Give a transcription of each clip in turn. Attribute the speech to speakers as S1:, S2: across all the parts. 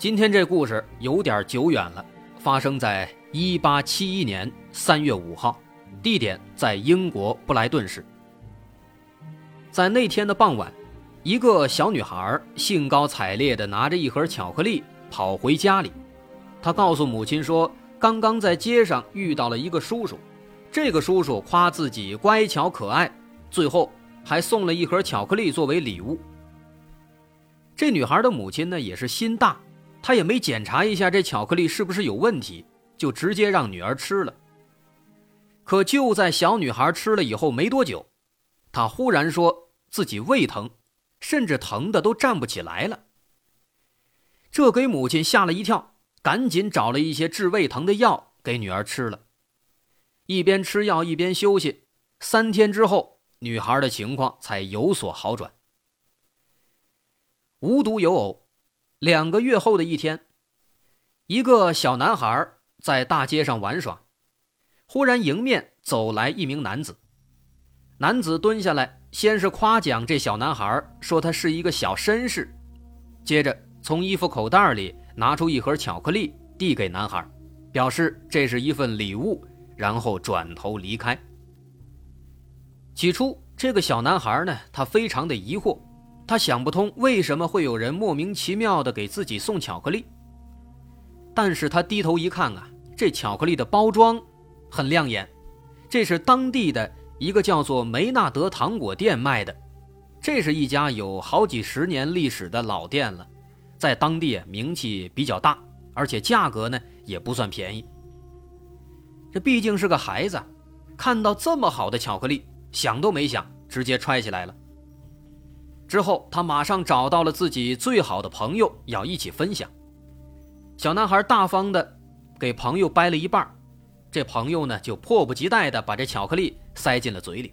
S1: 今天这故事有点久远了，发生在一八七一年三月五号，地点在英国布莱顿市。在那天的傍晚，一个小女孩兴高采烈地拿着一盒巧克力跑回家里，她告诉母亲说，刚刚在街上遇到了一个叔叔。这个叔叔夸自己乖巧可爱，最后还送了一盒巧克力作为礼物。这女孩的母亲呢也是心大，他也没检查一下这巧克力是不是有问题，就直接让女儿吃了。可就在小女孩吃了以后没多久，她忽然说自己胃疼，甚至疼的都站不起来了。这给母亲吓了一跳，赶紧找了一些治胃疼的药给女儿吃了。一边吃药一边休息，三天之后，女孩的情况才有所好转。无独有偶，两个月后的一天，一个小男孩在大街上玩耍，忽然迎面走来一名男子。男子蹲下来，先是夸奖这小男孩，说他是一个小绅士，接着从衣服口袋里拿出一盒巧克力递给男孩，表示这是一份礼物。然后转头离开。起初，这个小男孩呢，他非常的疑惑，他想不通为什么会有人莫名其妙的给自己送巧克力。但是他低头一看啊，这巧克力的包装很亮眼，这是当地的一个叫做梅纳德糖果店卖的，这是一家有好几十年历史的老店了，在当地名气比较大，而且价格呢也不算便宜。这毕竟是个孩子，看到这么好的巧克力，想都没想，直接揣起来了。之后，他马上找到了自己最好的朋友，要一起分享。小男孩大方的给朋友掰了一半，这朋友呢就迫不及待的把这巧克力塞进了嘴里。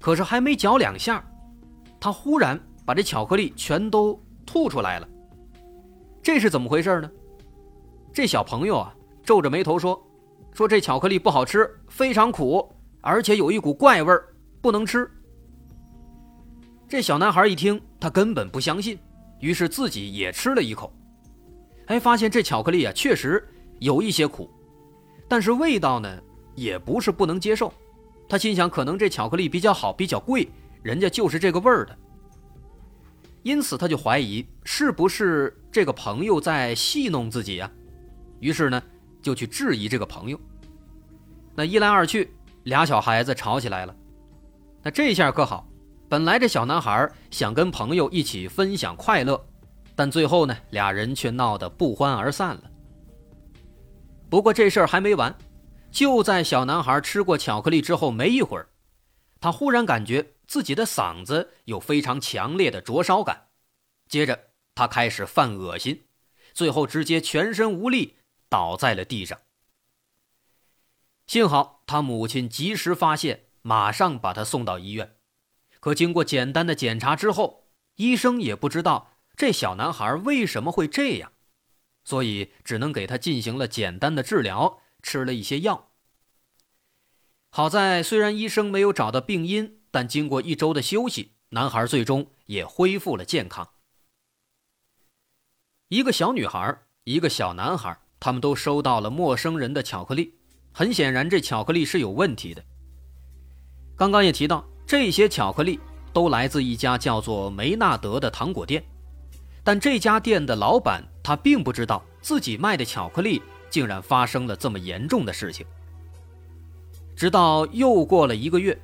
S1: 可是还没嚼两下，他忽然把这巧克力全都吐出来了。这是怎么回事呢？这小朋友啊，皱着眉头说。说这巧克力不好吃，非常苦，而且有一股怪味儿，不能吃。这小男孩一听，他根本不相信，于是自己也吃了一口，哎，发现这巧克力啊确实有一些苦，但是味道呢也不是不能接受。他心想，可能这巧克力比较好，比较贵，人家就是这个味儿的。因此他就怀疑是不是这个朋友在戏弄自己呀？于是呢。就去质疑这个朋友。那一来二去，俩小孩子吵起来了。那这下可好，本来这小男孩想跟朋友一起分享快乐，但最后呢，俩人却闹得不欢而散了。不过这事儿还没完，就在小男孩吃过巧克力之后没一会儿，他忽然感觉自己的嗓子有非常强烈的灼烧感，接着他开始犯恶心，最后直接全身无力。倒在了地上。幸好他母亲及时发现，马上把他送到医院。可经过简单的检查之后，医生也不知道这小男孩为什么会这样，所以只能给他进行了简单的治疗，吃了一些药。好在虽然医生没有找到病因，但经过一周的休息，男孩最终也恢复了健康。一个小女孩，一个小男孩。他们都收到了陌生人的巧克力，很显然这巧克力是有问题的。刚刚也提到，这些巧克力都来自一家叫做梅纳德的糖果店，但这家店的老板他并不知道自己卖的巧克力竟然发生了这么严重的事情。直到又过了一个月，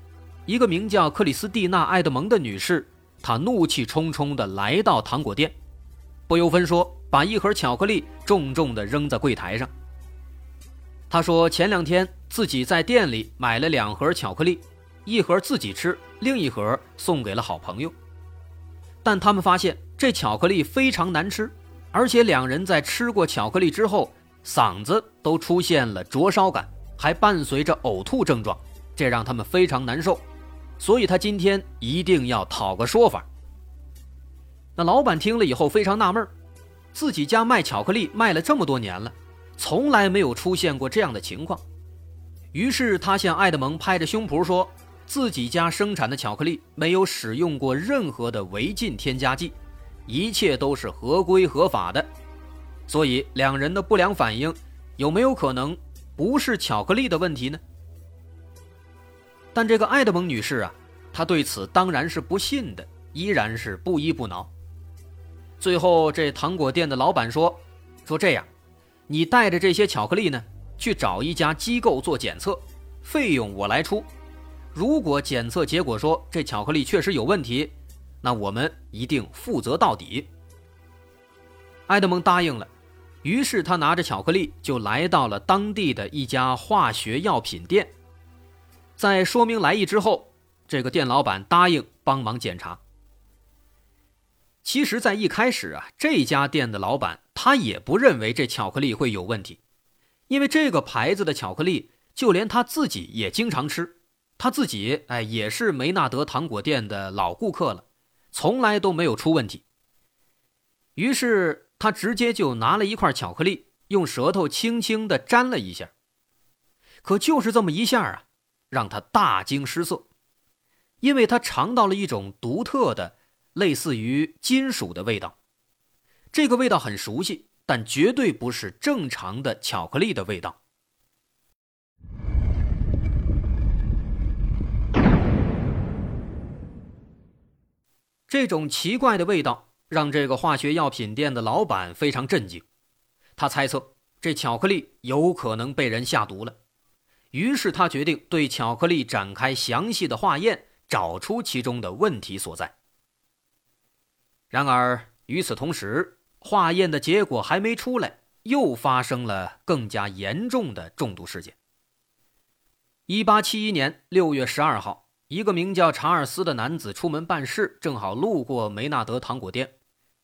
S1: 一个名叫克里斯蒂娜·埃德蒙的女士，她怒气冲冲地来到糖果店，不由分说。把一盒巧克力重重地扔在柜台上。她说：“前两天自己在店里买了两盒巧克力，一盒自己吃，另一盒送给了好朋友。但他们发现这巧克力非常难吃，而且两人在吃过巧克力之后，嗓子都出现了灼烧感，还伴随着呕吐症状，这让他们非常难受。所以他今天一定要讨个说法。那老板听了以后非常纳闷自己家卖巧克力卖了这么多年了，从来没有出现过这样的情况。于是他向爱德蒙拍着胸脯说，自己家生产的巧克力没有使用过任何的违禁添加剂，一切都是合规合法的。所以两人的不良反应有没有可能不是巧克力的问题呢？但这个爱德蒙女士啊，她对此当然是不信的，依然是不依不挠。最后，这糖果店的老板说：“说这样，你带着这些巧克力呢，去找一家机构做检测，费用我来出。如果检测结果说这巧克力确实有问题，那我们一定负责到底。”埃德蒙答应了，于是他拿着巧克力就来到了当地的一家化学药品店。在说明来意之后，这个店老板答应帮忙检查。其实，在一开始啊，这家店的老板他也不认为这巧克力会有问题，因为这个牌子的巧克力，就连他自己也经常吃，他自己哎也是梅纳德糖果店的老顾客了，从来都没有出问题。于是他直接就拿了一块巧克力，用舌头轻轻地沾了一下，可就是这么一下啊。让他大惊失色，因为他尝到了一种独特的、类似于金属的味道。这个味道很熟悉，但绝对不是正常的巧克力的味道。这种奇怪的味道让这个化学药品店的老板非常震惊，他猜测这巧克力有可能被人下毒了。于是他决定对巧克力展开详细的化验，找出其中的问题所在。然而与此同时，化验的结果还没出来，又发生了更加严重的中毒事件。一八七一年六月十二号，一个名叫查尔斯的男子出门办事，正好路过梅纳德糖果店，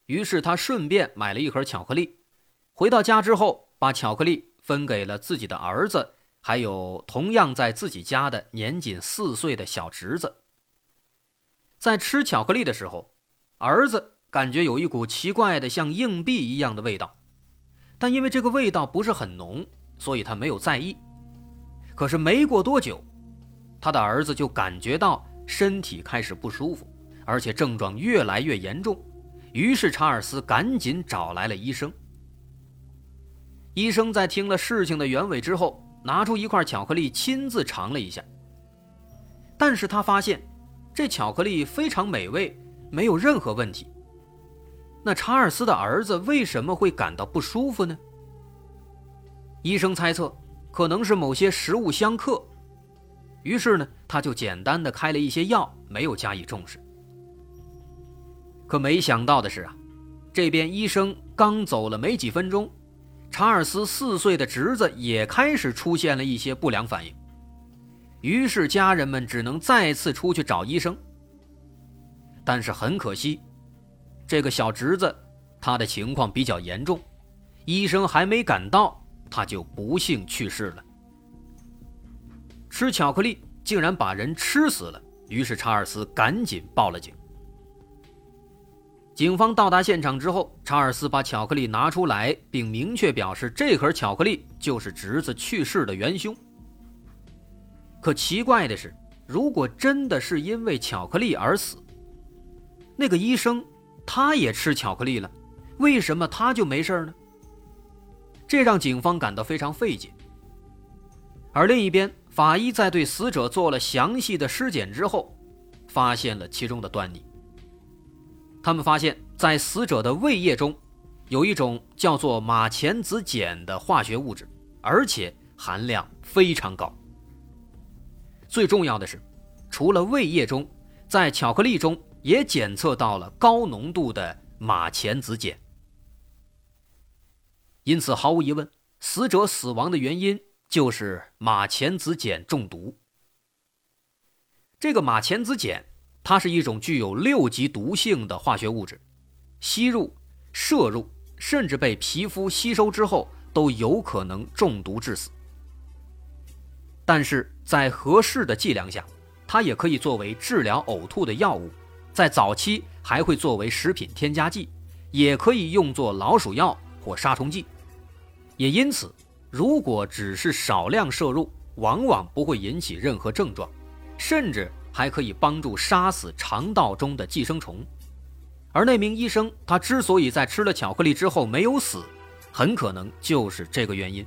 S1: 于是他顺便买了一盒巧克力。回到家之后，把巧克力分给了自己的儿子。还有同样在自己家的年仅四岁的小侄子，在吃巧克力的时候，儿子感觉有一股奇怪的像硬币一样的味道，但因为这个味道不是很浓，所以他没有在意。可是没过多久，他的儿子就感觉到身体开始不舒服，而且症状越来越严重。于是查尔斯赶紧找来了医生。医生在听了事情的原委之后。拿出一块巧克力，亲自尝了一下。但是他发现，这巧克力非常美味，没有任何问题。那查尔斯的儿子为什么会感到不舒服呢？医生猜测，可能是某些食物相克。于是呢，他就简单的开了一些药，没有加以重视。可没想到的是啊，这边医生刚走了没几分钟。查尔斯四岁的侄子也开始出现了一些不良反应，于是家人们只能再次出去找医生。但是很可惜，这个小侄子他的情况比较严重，医生还没赶到，他就不幸去世了。吃巧克力竟然把人吃死了，于是查尔斯赶紧报了警。警方到达现场之后，查尔斯把巧克力拿出来，并明确表示这盒巧克力就是侄子去世的元凶。可奇怪的是，如果真的是因为巧克力而死，那个医生他也吃巧克力了，为什么他就没事呢？这让警方感到非常费解。而另一边，法医在对死者做了详细的尸检之后，发现了其中的端倪。他们发现，在死者的胃液中，有一种叫做马钱子碱的化学物质，而且含量非常高。最重要的是，除了胃液中，在巧克力中也检测到了高浓度的马钱子碱。因此，毫无疑问，死者死亡的原因就是马钱子碱中毒。这个马钱子碱。它是一种具有六级毒性的化学物质，吸入、摄入甚至被皮肤吸收之后都有可能中毒致死。但是在合适的剂量下，它也可以作为治疗呕吐的药物，在早期还会作为食品添加剂，也可以用作老鼠药或杀虫剂。也因此，如果只是少量摄入，往往不会引起任何症状，甚至还可以帮助杀死肠道中的寄生虫。而那名医生，他之所以在吃了巧克力之后没有死，很可能就是这个原因。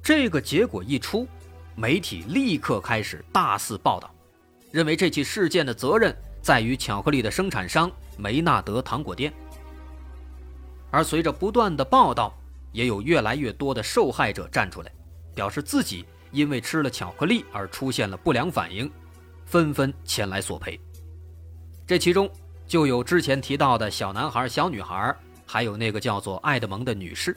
S1: 这个结果一出，媒体立刻开始大肆报道，认为这起事件的责任在于巧克力的生产商梅纳德糖果店。而随着不断的报道，也有越来越多的受害者站出来，表示自己因为吃了巧克力而出现了不良反应，纷纷前来索赔。这其中就有之前提到的小男孩、小女孩，还有那个叫做爱德蒙的女士。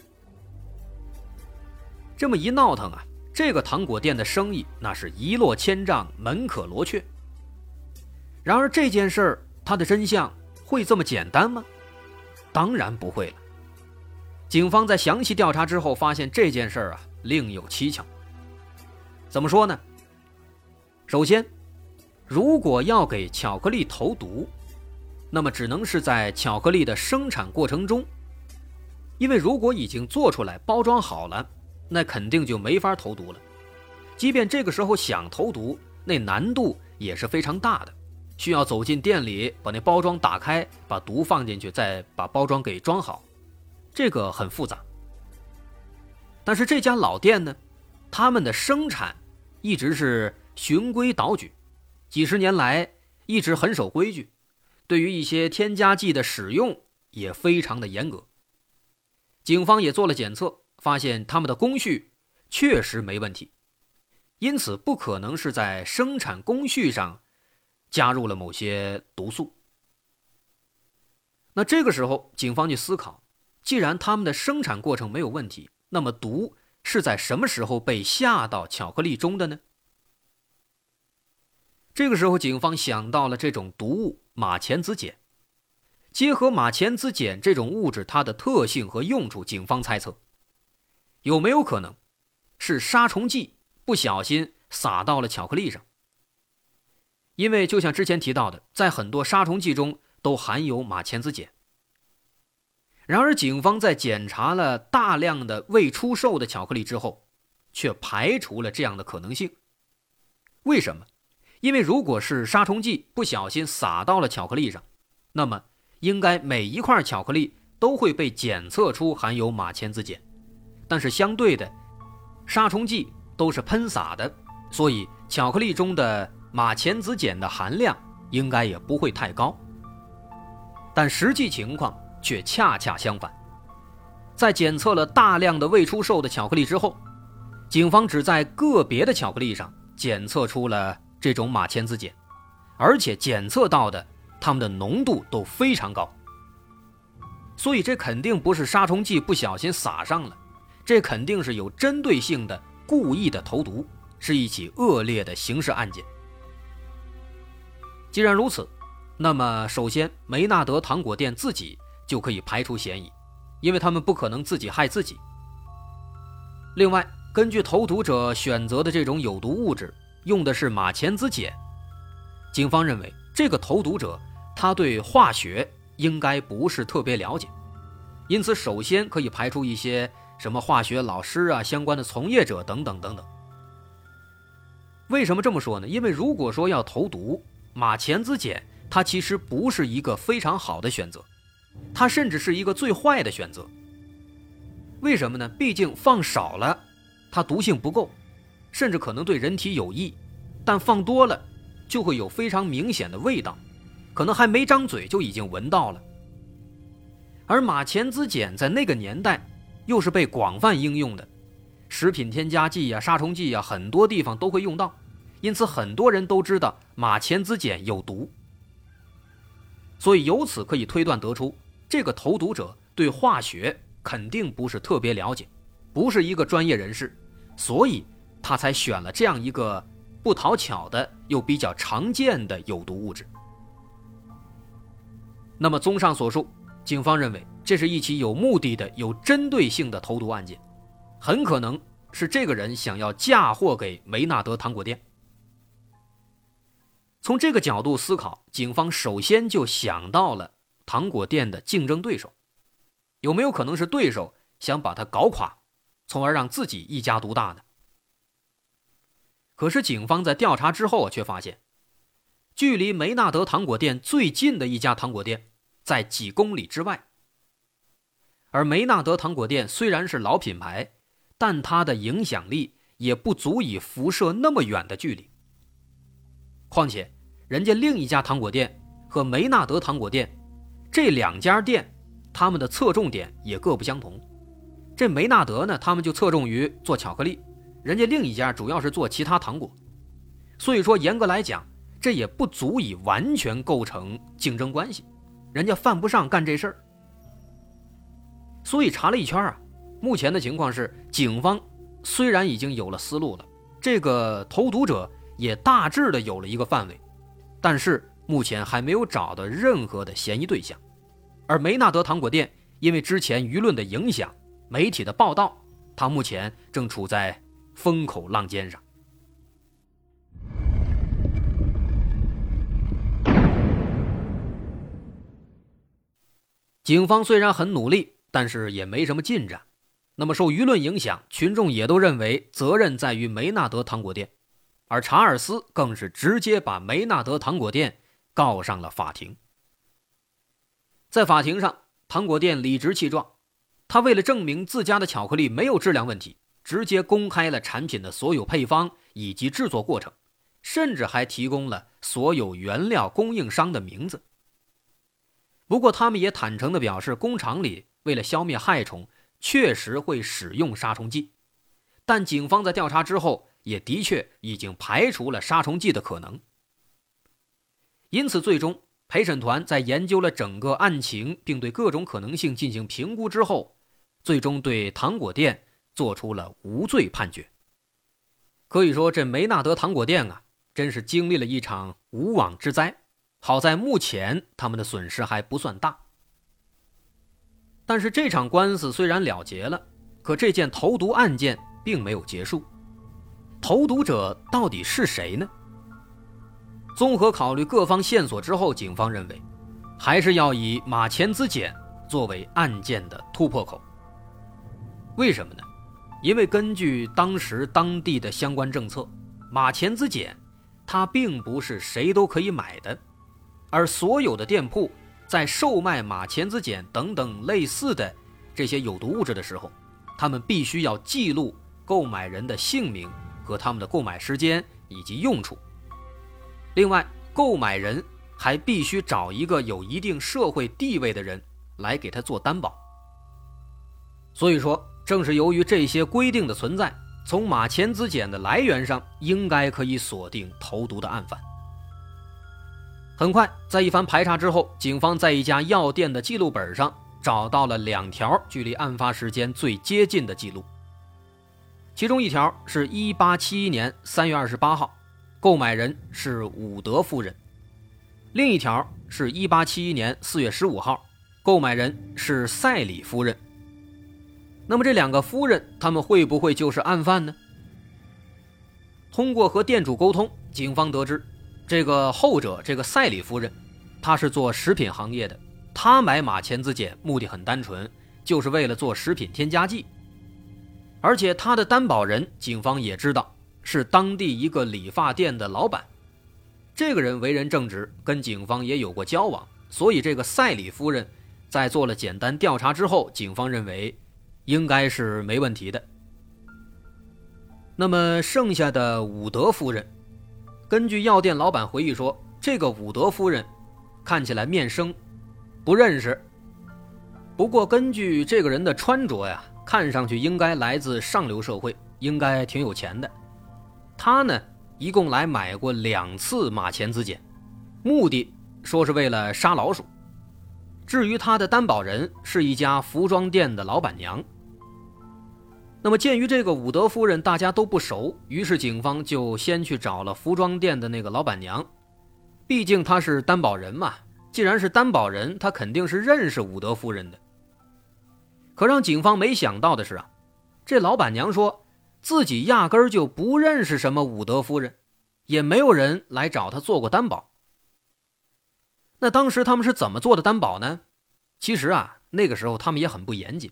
S1: 这么一闹腾啊，这个糖果店的生意那是一落千丈，门可罗雀。然而这件事儿，它的真相会这么简单吗？当然不会了。警方在详细调查之后，发现这件事儿啊另有蹊跷。怎么说呢？首先，如果要给巧克力投毒，那么只能是在巧克力的生产过程中，因为如果已经做出来、包装好了。那肯定就没法投毒了，即便这个时候想投毒，那难度也是非常大的，需要走进店里把那包装打开，把毒放进去，再把包装给装好，这个很复杂。但是这家老店呢，他们的生产一直是循规蹈矩，几十年来一直很守规矩，对于一些添加剂的使用也非常的严格。警方也做了检测。发现他们的工序确实没问题，因此不可能是在生产工序上加入了某些毒素。那这个时候，警方就思考：既然他们的生产过程没有问题，那么毒是在什么时候被下到巧克力中的呢？这个时候，警方想到了这种毒物马钱子碱，结合马钱子碱这种物质它的特性和用处，警方猜测。有没有可能是杀虫剂不小心撒到了巧克力上？因为就像之前提到的，在很多杀虫剂中都含有马钱子碱。然而，警方在检查了大量的未出售的巧克力之后，却排除了这样的可能性。为什么？因为如果是杀虫剂不小心撒到了巧克力上，那么应该每一块巧克力都会被检测出含有马钱子碱。但是相对的，杀虫剂都是喷洒的，所以巧克力中的马钱子碱的含量应该也不会太高。但实际情况却恰恰相反，在检测了大量的未出售的巧克力之后，警方只在个别的巧克力上检测出了这种马钱子碱，而且检测到的它们的浓度都非常高，所以这肯定不是杀虫剂不小心撒上了。这肯定是有针对性的、故意的投毒，是一起恶劣的刑事案件。既然如此，那么首先梅纳德糖果店自己就可以排除嫌疑，因为他们不可能自己害自己。另外，根据投毒者选择的这种有毒物质用的是马钱子碱，警方认为这个投毒者他对化学应该不是特别了解，因此首先可以排除一些。什么化学老师啊，相关的从业者等等等等。为什么这么说呢？因为如果说要投毒，马钱子碱它其实不是一个非常好的选择，它甚至是一个最坏的选择。为什么呢？毕竟放少了，它毒性不够，甚至可能对人体有益；但放多了，就会有非常明显的味道，可能还没张嘴就已经闻到了。而马钱子碱在那个年代。又是被广泛应用的，食品添加剂呀、杀虫剂呀，很多地方都会用到，因此很多人都知道马钱子碱有毒。所以由此可以推断得出，这个投毒者对化学肯定不是特别了解，不是一个专业人士，所以他才选了这样一个不讨巧的又比较常见的有毒物质。那么综上所述。警方认为这是一起有目的的、有针对性的投毒案件，很可能是这个人想要嫁祸给梅纳德糖果店。从这个角度思考，警方首先就想到了糖果店的竞争对手，有没有可能是对手想把他搞垮，从而让自己一家独大呢？可是警方在调查之后啊却发现，距离梅纳德糖果店最近的一家糖果店在几公里之外，而梅纳德糖果店虽然是老品牌，但它的影响力也不足以辐射那么远的距离，况且。人家另一家糖果店和梅纳德糖果店，这两家店，他们的侧重点也各不相同。这梅纳德呢，他们就侧重于做巧克力，人家另一家主要是做其他糖果。所以说，严格来讲，这也不足以完全构成竞争关系，人家犯不上干这事儿。所以查了一圈啊，目前的情况是，警方虽然已经有了思路了，这个投毒者也大致的有了一个范围。但是目前还没有找到任何的嫌疑对象，而梅纳德糖果店因为之前舆论的影响、媒体的报道，它目前正处在风口浪尖上。警方虽然很努力，但是也没什么进展。那么受舆论影响，群众也都认为责任在于梅纳德糖果店。而查尔斯更是直接把梅纳德糖果店告上了法庭。在法庭上，糖果店理直气壮，他为了证明自家的巧克力没有质量问题，直接公开了产品的所有配方以及制作过程，甚至还提供了所有原料供应商的名字。不过，他们也坦诚地表示，工厂里为了消灭害虫，确实会使用杀虫剂，但警方在调查之后。也的确已经排除了杀虫剂的可能，因此，最终陪审团在研究了整个案情，并对各种可能性进行评估之后，最终对糖果店做出了无罪判决。可以说，这梅纳德糖果店啊，真是经历了一场无妄之灾。好在目前他们的损失还不算大。但是这场官司虽然了结了，可这件投毒案件并没有结束。投毒者到底是谁呢？综合考虑各方线索之后，警方认为，还是要以马前子碱作为案件的突破口。为什么呢？因为根据当时当地的相关政策，马前子碱它并不是谁都可以买的，而所有的店铺在售卖马前子碱等等类似的这些有毒物质的时候，他们必须要记录购买人的姓名。和他们的购买时间以及用处。另外，购买人还必须找一个有一定社会地位的人来给他做担保。所以说，正是由于这些规定的存在，从马钱子碱的来源上应该可以锁定投毒的案犯。很快，在一番排查之后，警方在一家药店的记录本上找到了两条距离案发时间最接近的记录。其中一条是一八七一年三月二十八号，购买人是伍德夫人；另一条是一八七一年四月十五号，购买人是赛里夫人。那么这两个夫人，他们会不会就是案犯呢？通过和店主沟通，警方得知，这个后者这个赛里夫人，她是做食品行业的，她买马钱子碱目的很单纯，就是为了做食品添加剂。而且他的担保人，警方也知道是当地一个理发店的老板。这个人为人正直，跟警方也有过交往，所以这个赛里夫人在做了简单调查之后，警方认为应该是没问题的。那么剩下的伍德夫人，根据药店老板回忆说，这个伍德夫人看起来面生，不认识。不过根据这个人的穿着呀。看上去应该来自上流社会，应该挺有钱的。他呢，一共来买过两次马钱子碱，目的说是为了杀老鼠。至于他的担保人是一家服装店的老板娘。那么鉴于这个伍德夫人大家都不熟，于是警方就先去找了服装店的那个老板娘，毕竟她是担保人嘛，既然是担保人，她肯定是认识伍德夫人的。可让警方没想到的是啊，这老板娘说自己压根儿就不认识什么武德夫人，也没有人来找她做过担保。那当时他们是怎么做的担保呢？其实啊，那个时候他们也很不严谨。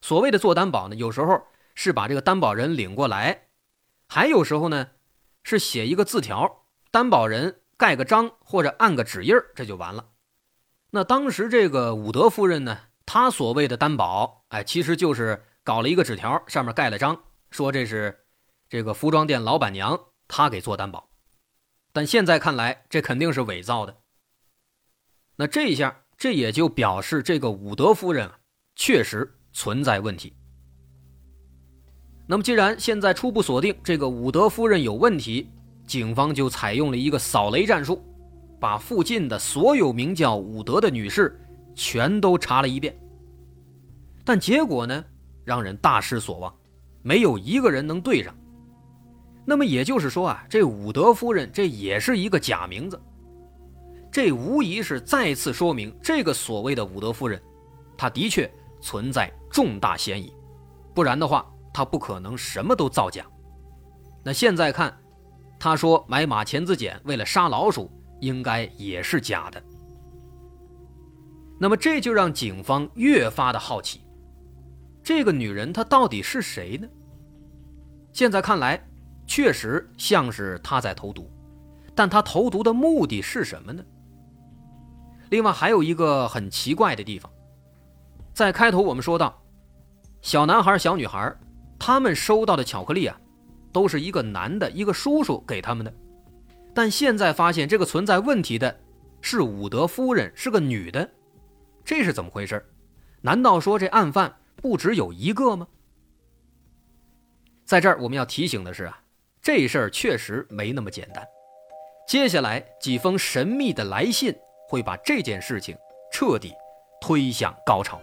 S1: 所谓的做担保呢，有时候是把这个担保人领过来，还有时候呢是写一个字条，担保人盖个章或者按个指印这就完了。那当时这个武德夫人呢，她所谓的担保，哎，其实就是搞了一个纸条，上面盖了章，说这是这个服装店老板娘她给做担保。但现在看来，这肯定是伪造的。那这一下，这也就表示这个伍德夫人确实存在问题。那么，既然现在初步锁定这个伍德夫人有问题，警方就采用了一个扫雷战术，把附近的所有名叫伍德的女士全都查了一遍。但结果呢，让人大失所望，没有一个人能对上。那么也就是说啊，这武德夫人这也是一个假名字。这无疑是再次说明，这个所谓的武德夫人，她的确存在重大嫌疑，不然的话，她不可能什么都造假。那现在看，她说买马钱子碱为了杀老鼠，应该也是假的。那么这就让警方越发的好奇，这个女人她到底是谁呢？现在看来，确实像是她在投毒，但她投毒的目的是什么呢？另外还有一个很奇怪的地方，在开头我们说到，小男孩、小女孩，他们收到的巧克力啊，都是一个男的、一个叔叔给他们的，但现在发现这个存在问题的是伍德夫人，是个女的，这是怎么回事？难道说这案犯不只有一个吗？在这儿我们要提醒的是啊，这事儿确实没那么简单，接下来几封神秘的来信。会把这件事情彻底推向高潮。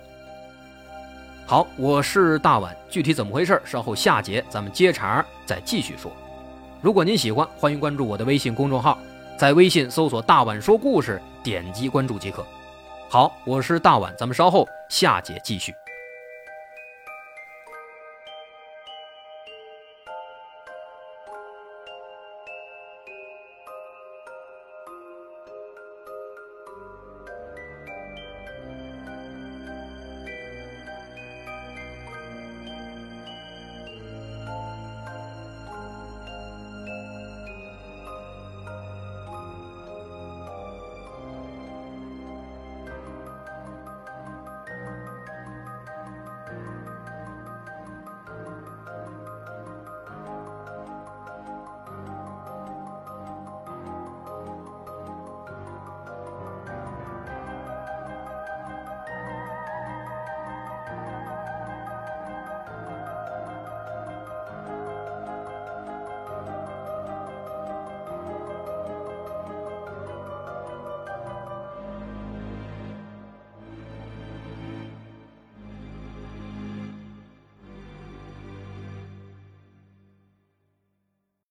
S1: 好，我是大碗，具体怎么回事，稍后下节咱们接茬再继续说。如果您喜欢，欢迎关注我的微信公众号，在微信搜索“大碗说故事”，点击关注即可。好，我是大碗，咱们稍后下节继续。